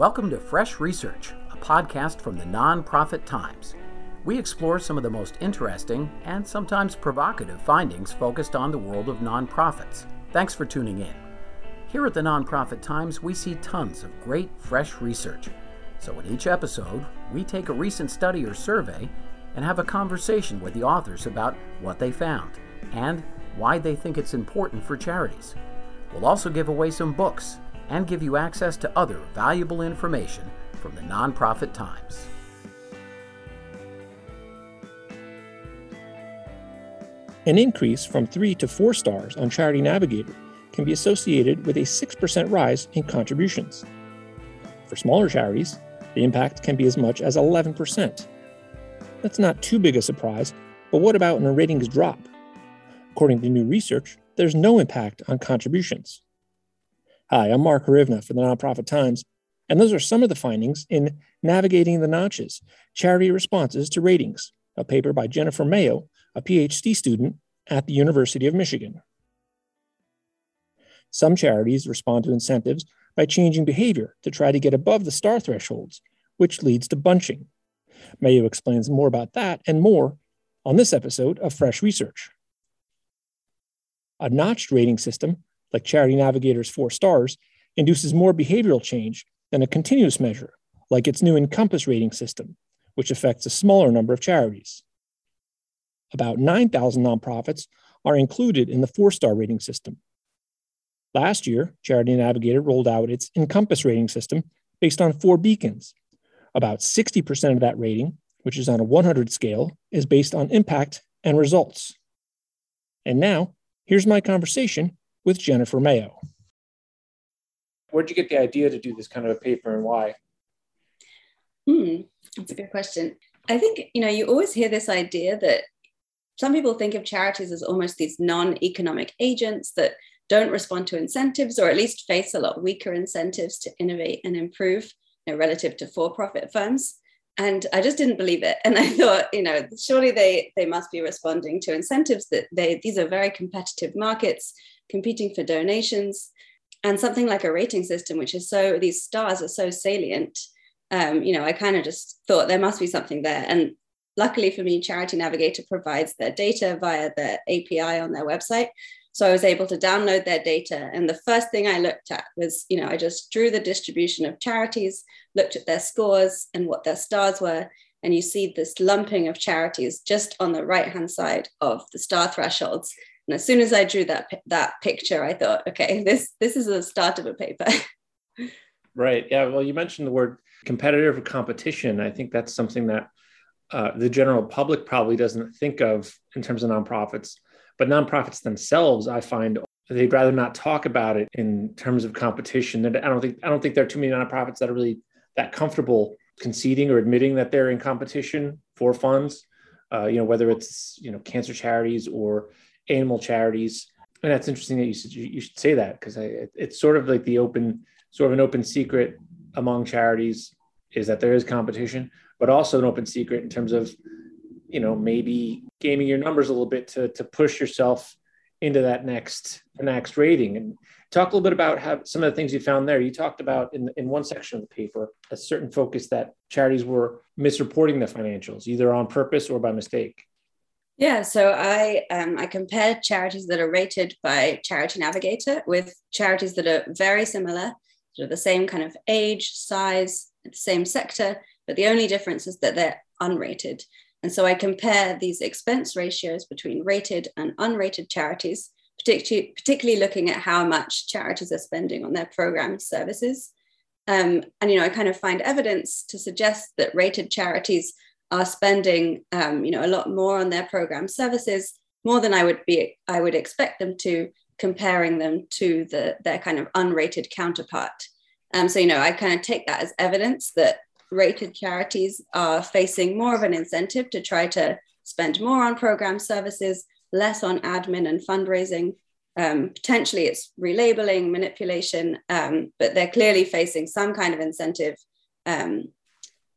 Welcome to Fresh Research, a podcast from the Nonprofit Times. We explore some of the most interesting and sometimes provocative findings focused on the world of nonprofits. Thanks for tuning in. Here at the Nonprofit Times, we see tons of great, fresh research. So, in each episode, we take a recent study or survey and have a conversation with the authors about what they found and why they think it's important for charities. We'll also give away some books and give you access to other valuable information from the Nonprofit Times. An increase from three to four stars on Charity Navigator can be associated with a 6% rise in contributions. For smaller charities, the impact can be as much as 11%. That's not too big a surprise, but what about when a ratings drop? According to new research, there's no impact on contributions. Hi, I'm Mark Hrywna for the Nonprofit Times, and those are some of the findings in Navigating the Notches Charity Responses to Ratings, a paper by Jennifer Mayo, a PhD student at the University of Michigan. Some charities respond to incentives by changing behavior to try to get above the star thresholds, which leads to bunching. Mayo explains more about that and more on this episode of Fresh Research. A notched rating system like Charity Navigator's four stars, induces more behavioral change than a continuous measure, like its new Encompass rating system, which affects a smaller number of charities. About 9,000 nonprofits are included in the four star rating system. Last year, Charity Navigator rolled out its Encompass rating system based on four beacons. About 60% of that rating, which is on a 100 scale, is based on impact and results. And now, here's my conversation with Jennifer Mayo. Where'd you get the idea to do this kind of a paper and why? Hmm, that's a good question. I think, you know, you always hear this idea that some people think of charities as almost these non economic agents that don't respond to incentives or at least face a lot weaker incentives to innovate and improve you know, relative to for profit firms. And I just didn't believe it. And I thought, you know, surely they, they must be responding to incentives that they, these are very competitive markets competing for donations, and something like a rating system, which is so, these stars are so salient. Um, you know, I kind of just thought there must be something there. And luckily for me, Charity Navigator provides their data via the API on their website. So I was able to download their data. And the first thing I looked at was, you know, I just drew the distribution of charities, looked at their scores and what their stars were. And you see this lumping of charities just on the right hand side of the star thresholds. And as soon as I drew that that picture, I thought, okay, this this is the start of a paper. right. Yeah. Well, you mentioned the word competitive or competition. I think that's something that uh, the general public probably doesn't think of in terms of nonprofits, but nonprofits themselves, I find they'd rather not talk about it in terms of competition. I don't think I don't think there are too many nonprofits that are really that comfortable conceding or admitting that they're in competition for funds. Uh, you know, whether it's you know cancer charities or animal charities. And that's interesting that you should, you should say that because it's sort of like the open, sort of an open secret among charities is that there is competition, but also an open secret in terms of, you know, maybe gaming your numbers a little bit to, to push yourself into that next next rating. And talk a little bit about how some of the things you found there. You talked about in, in one section of the paper a certain focus that charities were misreporting their financials either on purpose or by mistake yeah, so I um, I compared charities that are rated by Charity Navigator with charities that are very similar, sort of the same kind of age, size, same sector, but the only difference is that they're unrated. And so I compare these expense ratios between rated and unrated charities, particularly, particularly looking at how much charities are spending on their program services. Um, and you know, I kind of find evidence to suggest that rated charities are spending um, you know a lot more on their program services more than i would be i would expect them to comparing them to the their kind of unrated counterpart. Um, so you know i kind of take that as evidence that rated charities are facing more of an incentive to try to spend more on program services less on admin and fundraising. Um, potentially it's relabeling manipulation um, but they're clearly facing some kind of incentive um,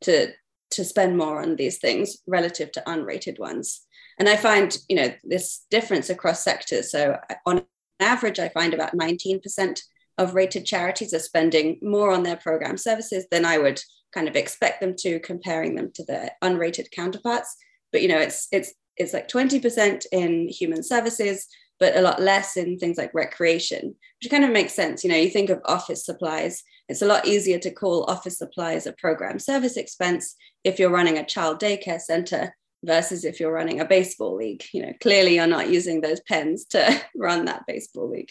to to spend more on these things relative to unrated ones. And I find, you know, this difference across sectors. So on average, I find about 19% of rated charities are spending more on their program services than I would kind of expect them to, comparing them to their unrated counterparts. But you know, it's it's it's like 20% in human services, but a lot less in things like recreation, which kind of makes sense. You know, you think of office supplies, it's a lot easier to call office supplies a program service expense if you're running a child daycare center versus if you're running a baseball league. You know, clearly you're not using those pens to run that baseball league.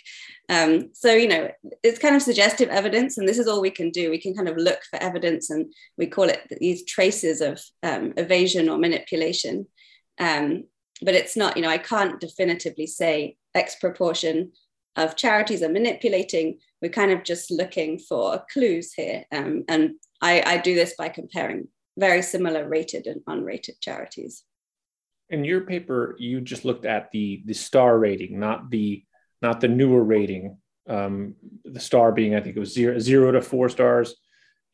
Um, so, you know, it's kind of suggestive evidence, and this is all we can do. We can kind of look for evidence, and we call it these traces of um, evasion or manipulation. Um, but it's not, you know, I can't definitively say X proportion of charities are manipulating. We're kind of just looking for clues here. Um, and I, I do this by comparing very similar rated and unrated charities. In your paper, you just looked at the the star rating, not the not the newer rating. Um, the star being, I think it was zero, zero to four stars,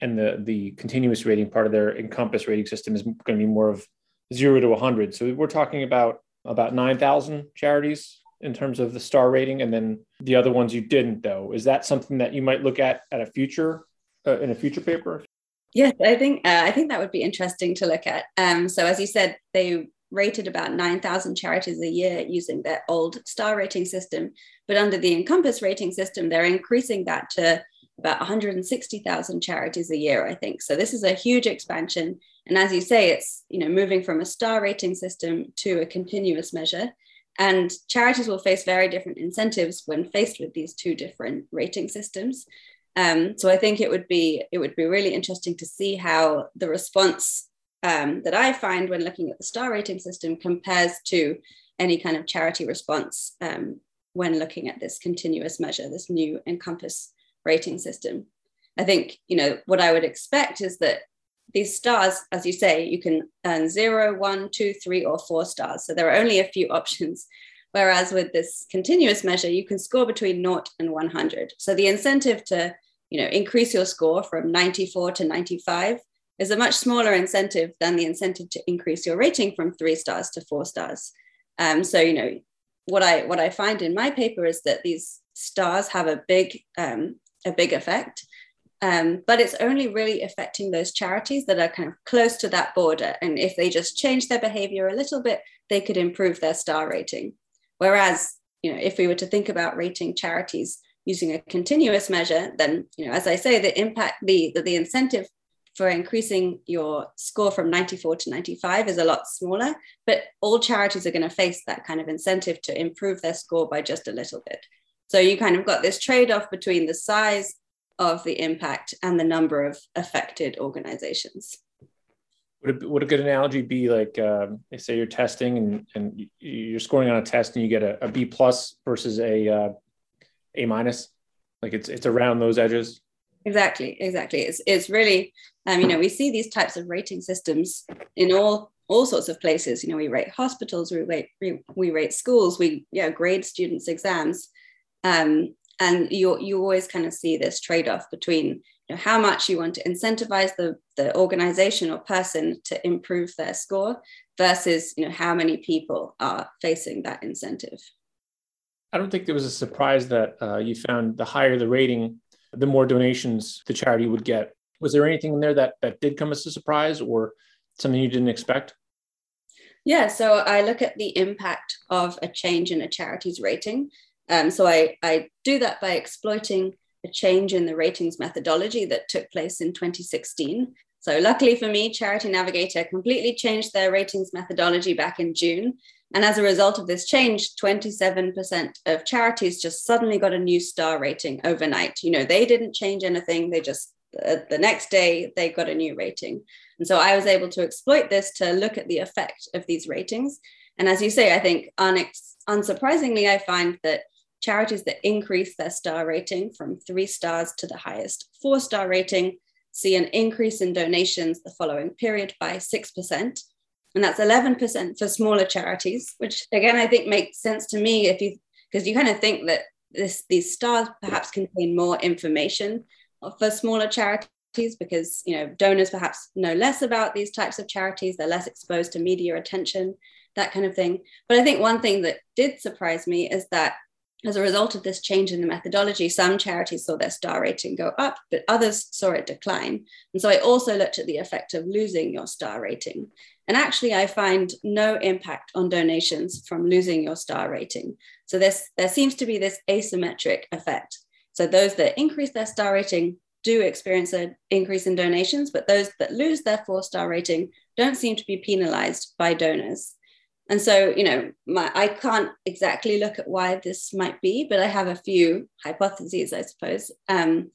and the the continuous rating part of their Encompass rating system is going to be more of zero to 100. So we're talking about about 9,000 charities in terms of the star rating, and then the other ones you didn't. Though, is that something that you might look at at a future uh, in a future paper? Yes, I think uh, I think that would be interesting to look at. Um, so as you said, they rated about 9,000 charities a year using their old star rating system, but under the Encompass rating system, they're increasing that to about 160,000 charities a year, I think. So this is a huge expansion. And as you say, it's you know moving from a star rating system to a continuous measure. And charities will face very different incentives when faced with these two different rating systems. Um, so I think it would be it would be really interesting to see how the response um, that I find when looking at the star rating system compares to any kind of charity response um, when looking at this continuous measure, this new Encompass rating system. I think you know what I would expect is that these stars, as you say, you can earn zero, one, two, three, or four stars. So there are only a few options. Whereas with this continuous measure, you can score between 0 and 100. So the incentive to you know, increase your score from 94 to 95 is a much smaller incentive than the incentive to increase your rating from three stars to four stars. Um, so, you know, what I what I find in my paper is that these stars have a big um, a big effect, um, but it's only really affecting those charities that are kind of close to that border. And if they just change their behavior a little bit, they could improve their star rating. Whereas, you know, if we were to think about rating charities using a continuous measure, then, you know, as I say, the impact, the, the, the incentive for increasing your score from 94 to 95 is a lot smaller, but all charities are going to face that kind of incentive to improve their score by just a little bit. So you kind of got this trade off between the size of the impact and the number of affected organizations. Would, it, would a good analogy be like, um, they say you're testing and, and you're scoring on a test and you get a, a B plus versus a uh, a minus? Like it's it's around those edges. Exactly, exactly. It's it's really, um, you know, we see these types of rating systems in all all sorts of places. You know, we rate hospitals, we rate we, we rate schools, we yeah grade students' exams, um, and you you always kind of see this trade off between you know, how much you want to incentivize the the organization or person to improve their score versus you know how many people are facing that incentive. I don't think there was a surprise that uh, you found the higher the rating, the more donations the charity would get. Was there anything in there that that did come as a surprise or something you didn't expect? Yeah, so I look at the impact of a change in a charity's rating. Um, so I, I do that by exploiting a change in the ratings methodology that took place in 2016. So luckily for me, Charity Navigator completely changed their ratings methodology back in June. And as a result of this change, 27% of charities just suddenly got a new star rating overnight. You know, they didn't change anything, they just, uh, the next day, they got a new rating. And so I was able to exploit this to look at the effect of these ratings. And as you say, I think unsurprisingly, I find that charities that increase their star rating from three stars to the highest four star rating see an increase in donations the following period by 6% and that's 11% for smaller charities which again i think makes sense to me if you because you kind of think that this these stars perhaps contain more information for smaller charities because you know donors perhaps know less about these types of charities they're less exposed to media attention that kind of thing. But i think one thing that did surprise me is that as a result of this change in the methodology, some charities saw their star rating go up, but others saw it decline. And so I also looked at the effect of losing your star rating. And actually, I find no impact on donations from losing your star rating. So this, there seems to be this asymmetric effect. So those that increase their star rating do experience an increase in donations, but those that lose their four star rating don't seem to be penalized by donors. And so, you know, my, I can't exactly look at why this might be, but I have a few hypotheses, I suppose. Um,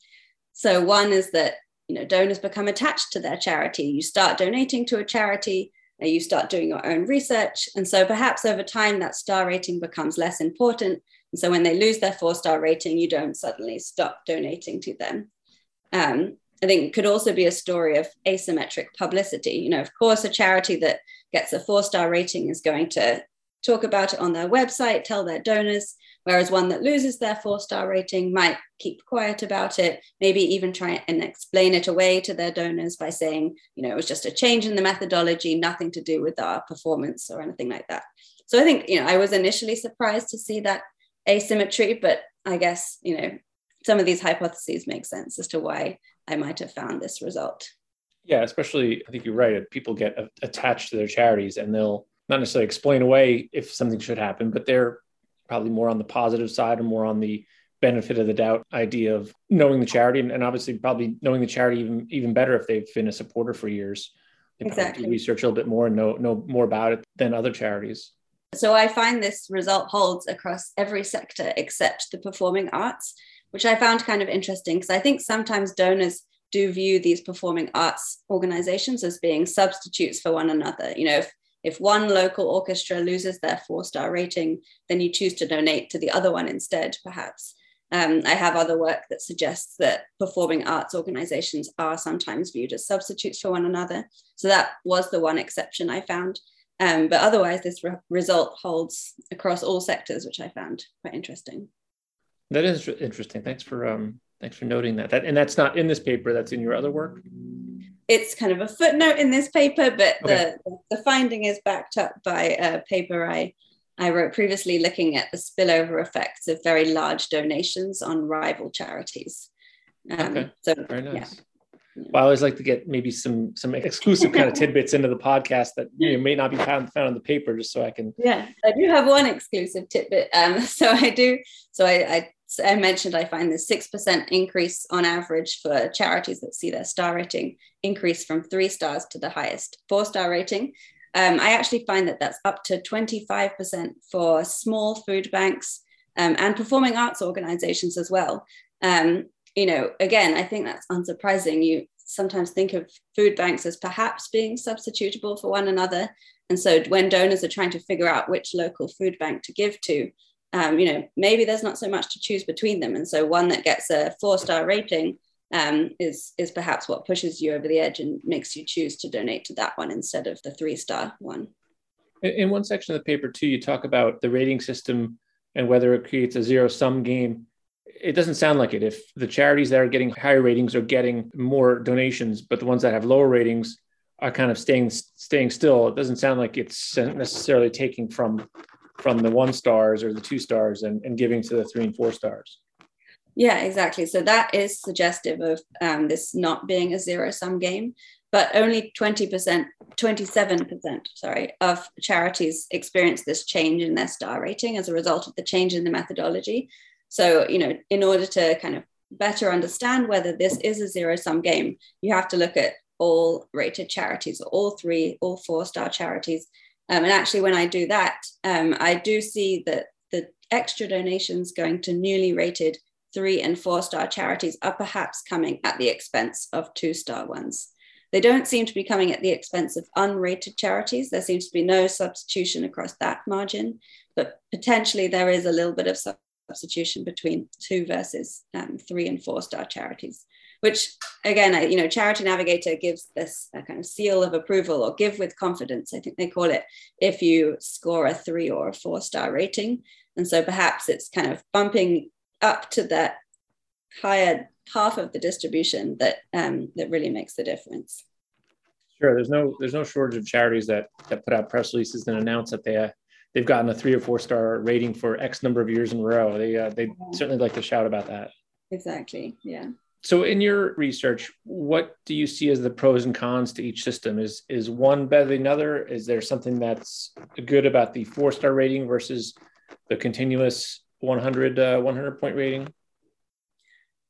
so, one is that, you know, donors become attached to their charity. You start donating to a charity, you start doing your own research. And so, perhaps over time, that star rating becomes less important. And so, when they lose their four star rating, you don't suddenly stop donating to them. Um, I think could also be a story of asymmetric publicity. You know, of course, a charity that gets a four star rating is going to talk about it on their website, tell their donors, whereas one that loses their four star rating might keep quiet about it, maybe even try and explain it away to their donors by saying, you know, it was just a change in the methodology, nothing to do with our performance or anything like that. So I think, you know, I was initially surprised to see that asymmetry, but I guess, you know, some of these hypotheses make sense as to why I might have found this result. Yeah, especially I think you're right. People get attached to their charities and they'll not necessarily explain away if something should happen, but they're probably more on the positive side or more on the benefit of the doubt idea of knowing the charity and, and obviously probably knowing the charity even even better if they've been a supporter for years. They exactly. research a little bit more and know know more about it than other charities. So I find this result holds across every sector except the performing arts which I found kind of interesting because I think sometimes donors do view these performing arts organizations as being substitutes for one another. You know, if, if one local orchestra loses their four star rating, then you choose to donate to the other one instead, perhaps. Um, I have other work that suggests that performing arts organizations are sometimes viewed as substitutes for one another. So that was the one exception I found. Um, but otherwise, this re- result holds across all sectors, which I found quite interesting. That is interesting. Thanks for um, thanks for noting that. That and that's not in this paper. That's in your other work. It's kind of a footnote in this paper, but okay. the the finding is backed up by a paper I I wrote previously, looking at the spillover effects of very large donations on rival charities. Um, okay. So very nice. Yeah. Well, I always like to get maybe some some exclusive kind of tidbits into the podcast that you know, may not be found found in the paper, just so I can. Yeah, I do have one exclusive tidbit. Um, so I do. So I, I I mentioned I find this 6% increase on average for charities that see their star rating increase from three stars to the highest four star rating. Um, I actually find that that's up to 25% for small food banks um, and performing arts organizations as well. Um, you know, again, I think that's unsurprising. You sometimes think of food banks as perhaps being substitutable for one another. And so when donors are trying to figure out which local food bank to give to, um, you know, maybe there's not so much to choose between them. And so one that gets a four star rating um, is, is perhaps what pushes you over the edge and makes you choose to donate to that one instead of the three star one. In one section of the paper, too, you talk about the rating system and whether it creates a zero sum game. It doesn't sound like it. If the charities that are getting higher ratings are getting more donations, but the ones that have lower ratings are kind of staying staying still, it doesn't sound like it's necessarily taking from from the one stars or the two stars and, and giving to the three and four stars. Yeah, exactly. So that is suggestive of um, this not being a zero sum game, but only 20%, 27%, sorry, of charities experience this change in their star rating as a result of the change in the methodology. So, you know, in order to kind of better understand whether this is a zero sum game, you have to look at all rated charities, all three, all four star charities, um, and actually, when I do that, um, I do see that the extra donations going to newly rated three and four star charities are perhaps coming at the expense of two star ones. They don't seem to be coming at the expense of unrated charities. There seems to be no substitution across that margin, but potentially there is a little bit of substitution between two versus um, three and four star charities which again, I, you know, Charity Navigator gives this kind of seal of approval or give with confidence, I think they call it, if you score a three or a four star rating. And so perhaps it's kind of bumping up to that higher half of the distribution that um, that really makes the difference. Sure, there's no there's no shortage of charities that that put out press releases and announce that they they've gotten a three or four star rating for X number of years in a row. They uh, they certainly like to shout about that. Exactly. Yeah. So in your research, what do you see as the pros and cons to each system? Is is one better than another? Is there something that's good about the four star rating versus the continuous 100 uh, 100 point rating?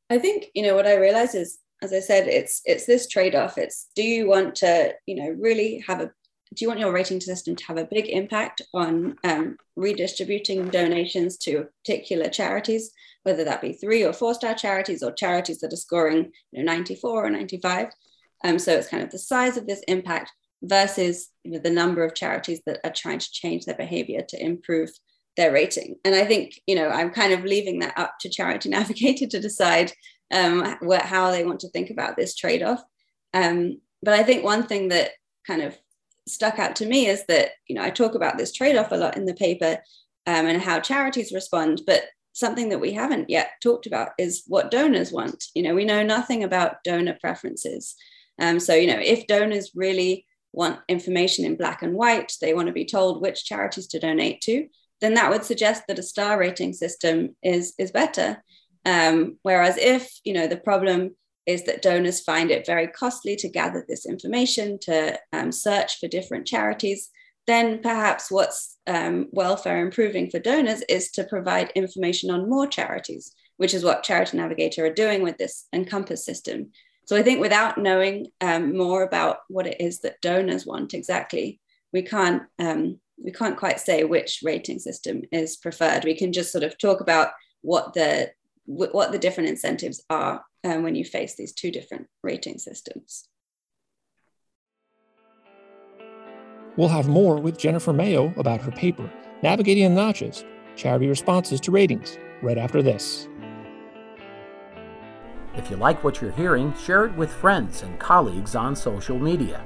I think you know what I realize is, as I said, it's it's this trade off. It's do you want to you know really have a do you want your rating system to have a big impact on um, redistributing donations to particular charities, whether that be three or four star charities or charities that are scoring you know, 94 or 95? Um, so it's kind of the size of this impact versus you know, the number of charities that are trying to change their behavior to improve their rating. And I think, you know, I'm kind of leaving that up to Charity Navigator to decide um, what, how they want to think about this trade off. Um, but I think one thing that kind of stuck out to me is that you know I talk about this trade-off a lot in the paper um, and how charities respond, but something that we haven't yet talked about is what donors want. You know, we know nothing about donor preferences. Um, so you know, if donors really want information in black and white, they want to be told which charities to donate to, then that would suggest that a star rating system is is better. Um, whereas if you know the problem is that donors find it very costly to gather this information, to um, search for different charities, then perhaps what's um, welfare improving for donors is to provide information on more charities, which is what Charity Navigator are doing with this Encompass system. So I think without knowing um, more about what it is that donors want exactly, we can't um, we can't quite say which rating system is preferred. We can just sort of talk about what the what the different incentives are um, when you face these two different rating systems. We'll have more with Jennifer Mayo about her paper, Navigating the Notches Charity Responses to Ratings, right after this. If you like what you're hearing, share it with friends and colleagues on social media.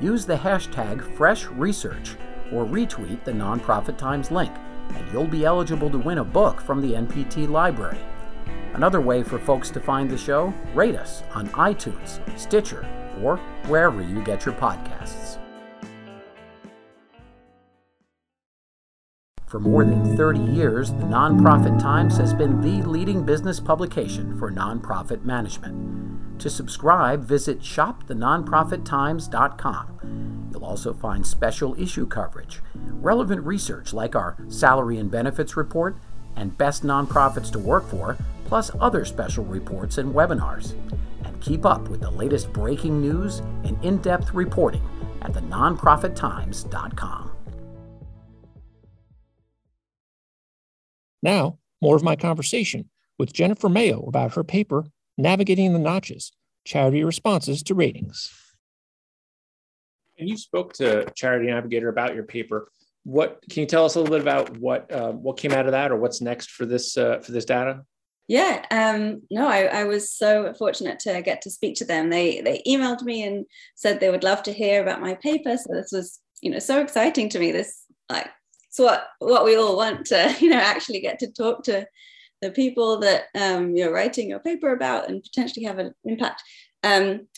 Use the hashtag FreshResearch or retweet the Nonprofit Times link, and you'll be eligible to win a book from the NPT library. Another way for folks to find the show, rate us on iTunes, Stitcher, or wherever you get your podcasts. For more than 30 years, the Nonprofit Times has been the leading business publication for nonprofit management. To subscribe, visit shopthenonprofittimes.com. You'll also find special issue coverage, relevant research like our Salary and Benefits Report, and Best Nonprofits to Work For, plus other special reports and webinars. And keep up with the latest breaking news and in depth reporting at thenonprofittimes.com. Now, more of my conversation with Jennifer Mayo about her paper, Navigating the Notches Charity Responses to Ratings. And you spoke to Charity Navigator about your paper. What can you tell us a little bit about what uh, what came out of that, or what's next for this uh, for this data? Yeah, um, no, I, I, was so fortunate to get to speak to them. They they emailed me and said they would love to hear about my paper. So this was, you know, so exciting to me. This like it's what what we all want to, you know, actually get to talk to the people that um, you're writing your paper about and potentially have an impact. Um,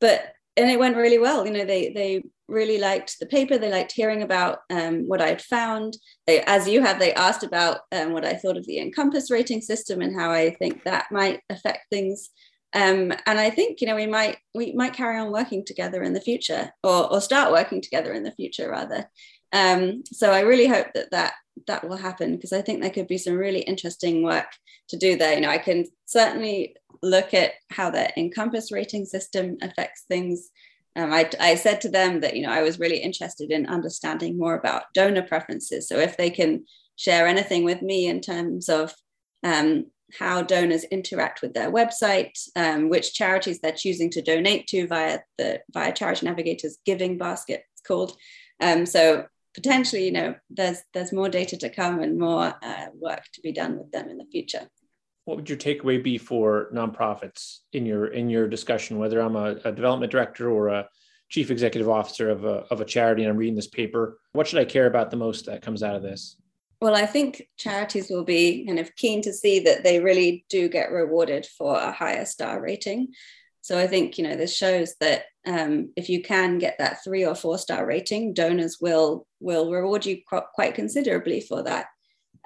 but and it went really well. You know, they they really liked the paper. They liked hearing about um, what I had found. They, as you have, they asked about um, what I thought of the Encompass rating system and how I think that might affect things. Um, and I think you know we might we might carry on working together in the future, or or start working together in the future rather. Um, so I really hope that that that will happen because I think there could be some really interesting work to do there. You know, I can certainly look at how the Encompass rating system affects things um, I, I, said to them that you know I was really interested in understanding more about donor preferences. So if they can share anything with me in terms of um, how donors interact with their website, um, which charities they're choosing to donate to via the via Charity Navigator's Giving Basket, it's called. Um, so potentially, you know, there's there's more data to come and more uh, work to be done with them in the future what would your takeaway be for nonprofits in your in your discussion whether i'm a, a, development director or a chief executive officer of a, of a charity and i'm reading this paper? What should i care about the most that comes out of this? Well i think charities will be kind of keen to see that they really do get rewarded for a higher star rating. So I think you know this shows that um, if you can get that three or four star rating, donors will will reward you quite considerably for that.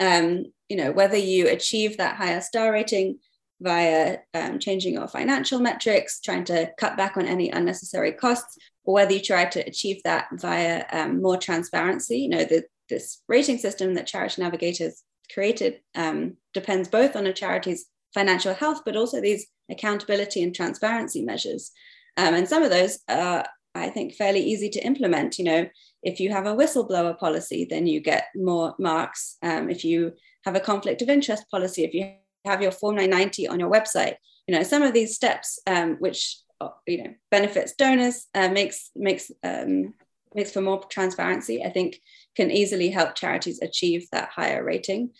Um, you know whether you achieve that higher star rating via um, changing your financial metrics, trying to cut back on any unnecessary costs, or whether you try to achieve that via um, more transparency. You know, the, this rating system that Charity Navigators created um, depends both on a charity's financial health, but also these accountability and transparency measures. Um, and some of those are, I think, fairly easy to implement. You know, if you have a whistleblower policy, then you get more marks. Um, if you have a conflict of interest policy, if you have your Form 990 on your website. You know, some of these steps, um, which uh, you know benefits donors, uh, makes makes um, makes for more transparency. I think can easily help charities achieve that higher rating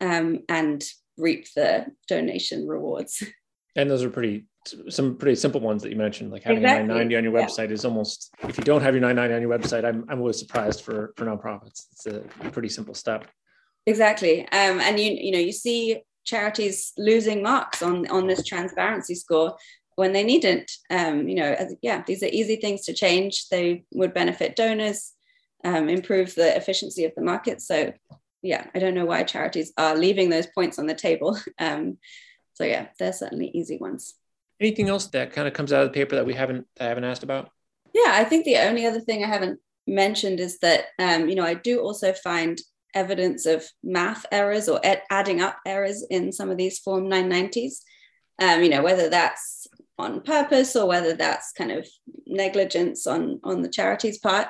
um, and reap the donation rewards. And those are pretty some pretty simple ones that you mentioned, like having exactly. a 990 on your website yeah. is almost if you don't have your 990 on your website, I'm I'm always surprised for for nonprofits. It's a pretty simple step. Exactly, um, and you you know you see charities losing marks on on this transparency score when they needn't. Um, you know, as, yeah, these are easy things to change. They would benefit donors, um, improve the efficiency of the market. So, yeah, I don't know why charities are leaving those points on the table. Um, so, yeah, they're certainly easy ones. Anything else that kind of comes out of the paper that we haven't that I haven't asked about? Yeah, I think the only other thing I haven't mentioned is that um, you know I do also find evidence of math errors or ed- adding up errors in some of these Form 990s. Um, you know, whether that's on purpose or whether that's kind of negligence on, on the charity's part.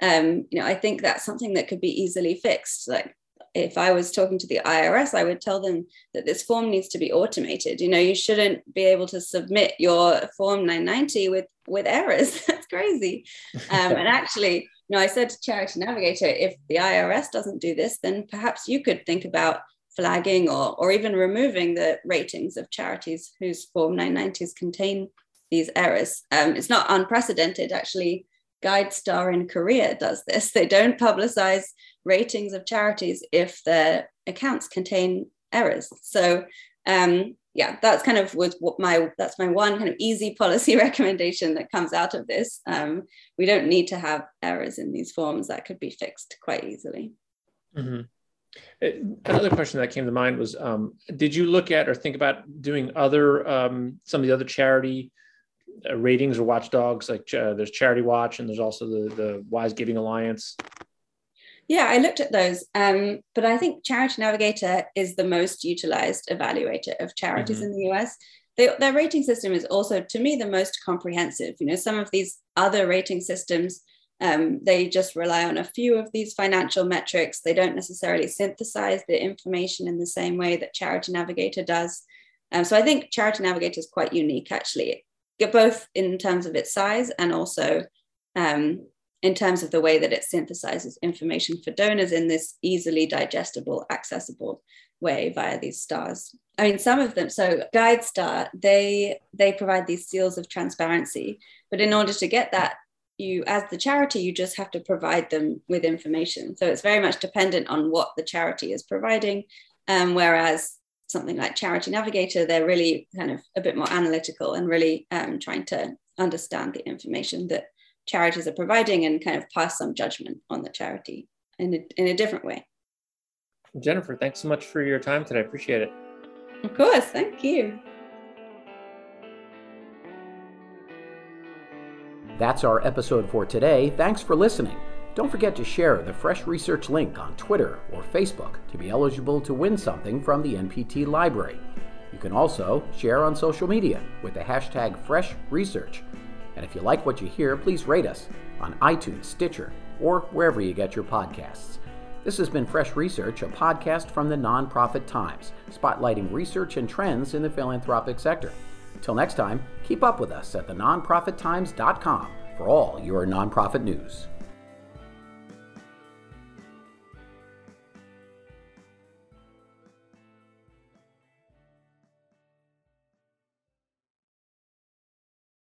Um, you know, I think that's something that could be easily fixed. Like if I was talking to the IRS, I would tell them that this form needs to be automated. You know, you shouldn't be able to submit your Form 990 with with errors. That's crazy. Um, and actually, you know, I said to Charity Navigator, if the IRS doesn't do this, then perhaps you could think about flagging or, or even removing the ratings of charities whose Form 990s contain these errors. Um, it's not unprecedented. Actually, GuideStar in Korea does this. They don't publicize ratings of charities if their accounts contain errors. So um, yeah, that's kind of was what my that's my one kind of easy policy recommendation that comes out of this. Um, we don't need to have errors in these forms that could be fixed quite easily. Mm-hmm. Another question that came to mind was: um, Did you look at or think about doing other um, some of the other charity uh, ratings or watchdogs? Like uh, there's Charity Watch, and there's also the the Wise Giving Alliance. Yeah, I looked at those, um, but I think Charity Navigator is the most utilized evaluator of charities mm-hmm. in the US. They, their rating system is also, to me, the most comprehensive. You know, some of these other rating systems, um, they just rely on a few of these financial metrics. They don't necessarily synthesize the information in the same way that Charity Navigator does. Um, so I think Charity Navigator is quite unique, actually, both in terms of its size and also um, in terms of the way that it synthesizes information for donors in this easily digestible, accessible way via these stars. I mean, some of them, so GuideStar, they they provide these seals of transparency, but in order to get that, you as the charity, you just have to provide them with information. So it's very much dependent on what the charity is providing. Um, whereas something like Charity Navigator, they're really kind of a bit more analytical and really um, trying to understand the information that charities are providing and kind of pass some judgment on the charity in a, in a different way. Jennifer, thanks so much for your time today. I appreciate it. Of course. Thank you. That's our episode for today. Thanks for listening. Don't forget to share the Fresh Research link on Twitter or Facebook to be eligible to win something from the NPT library. You can also share on social media with the hashtag Fresh Research. And if you like what you hear, please rate us on iTunes, Stitcher, or wherever you get your podcasts. This has been Fresh Research, a podcast from the Nonprofit Times, spotlighting research and trends in the philanthropic sector. Until next time, keep up with us at thenonprofittimes.com for all your nonprofit news.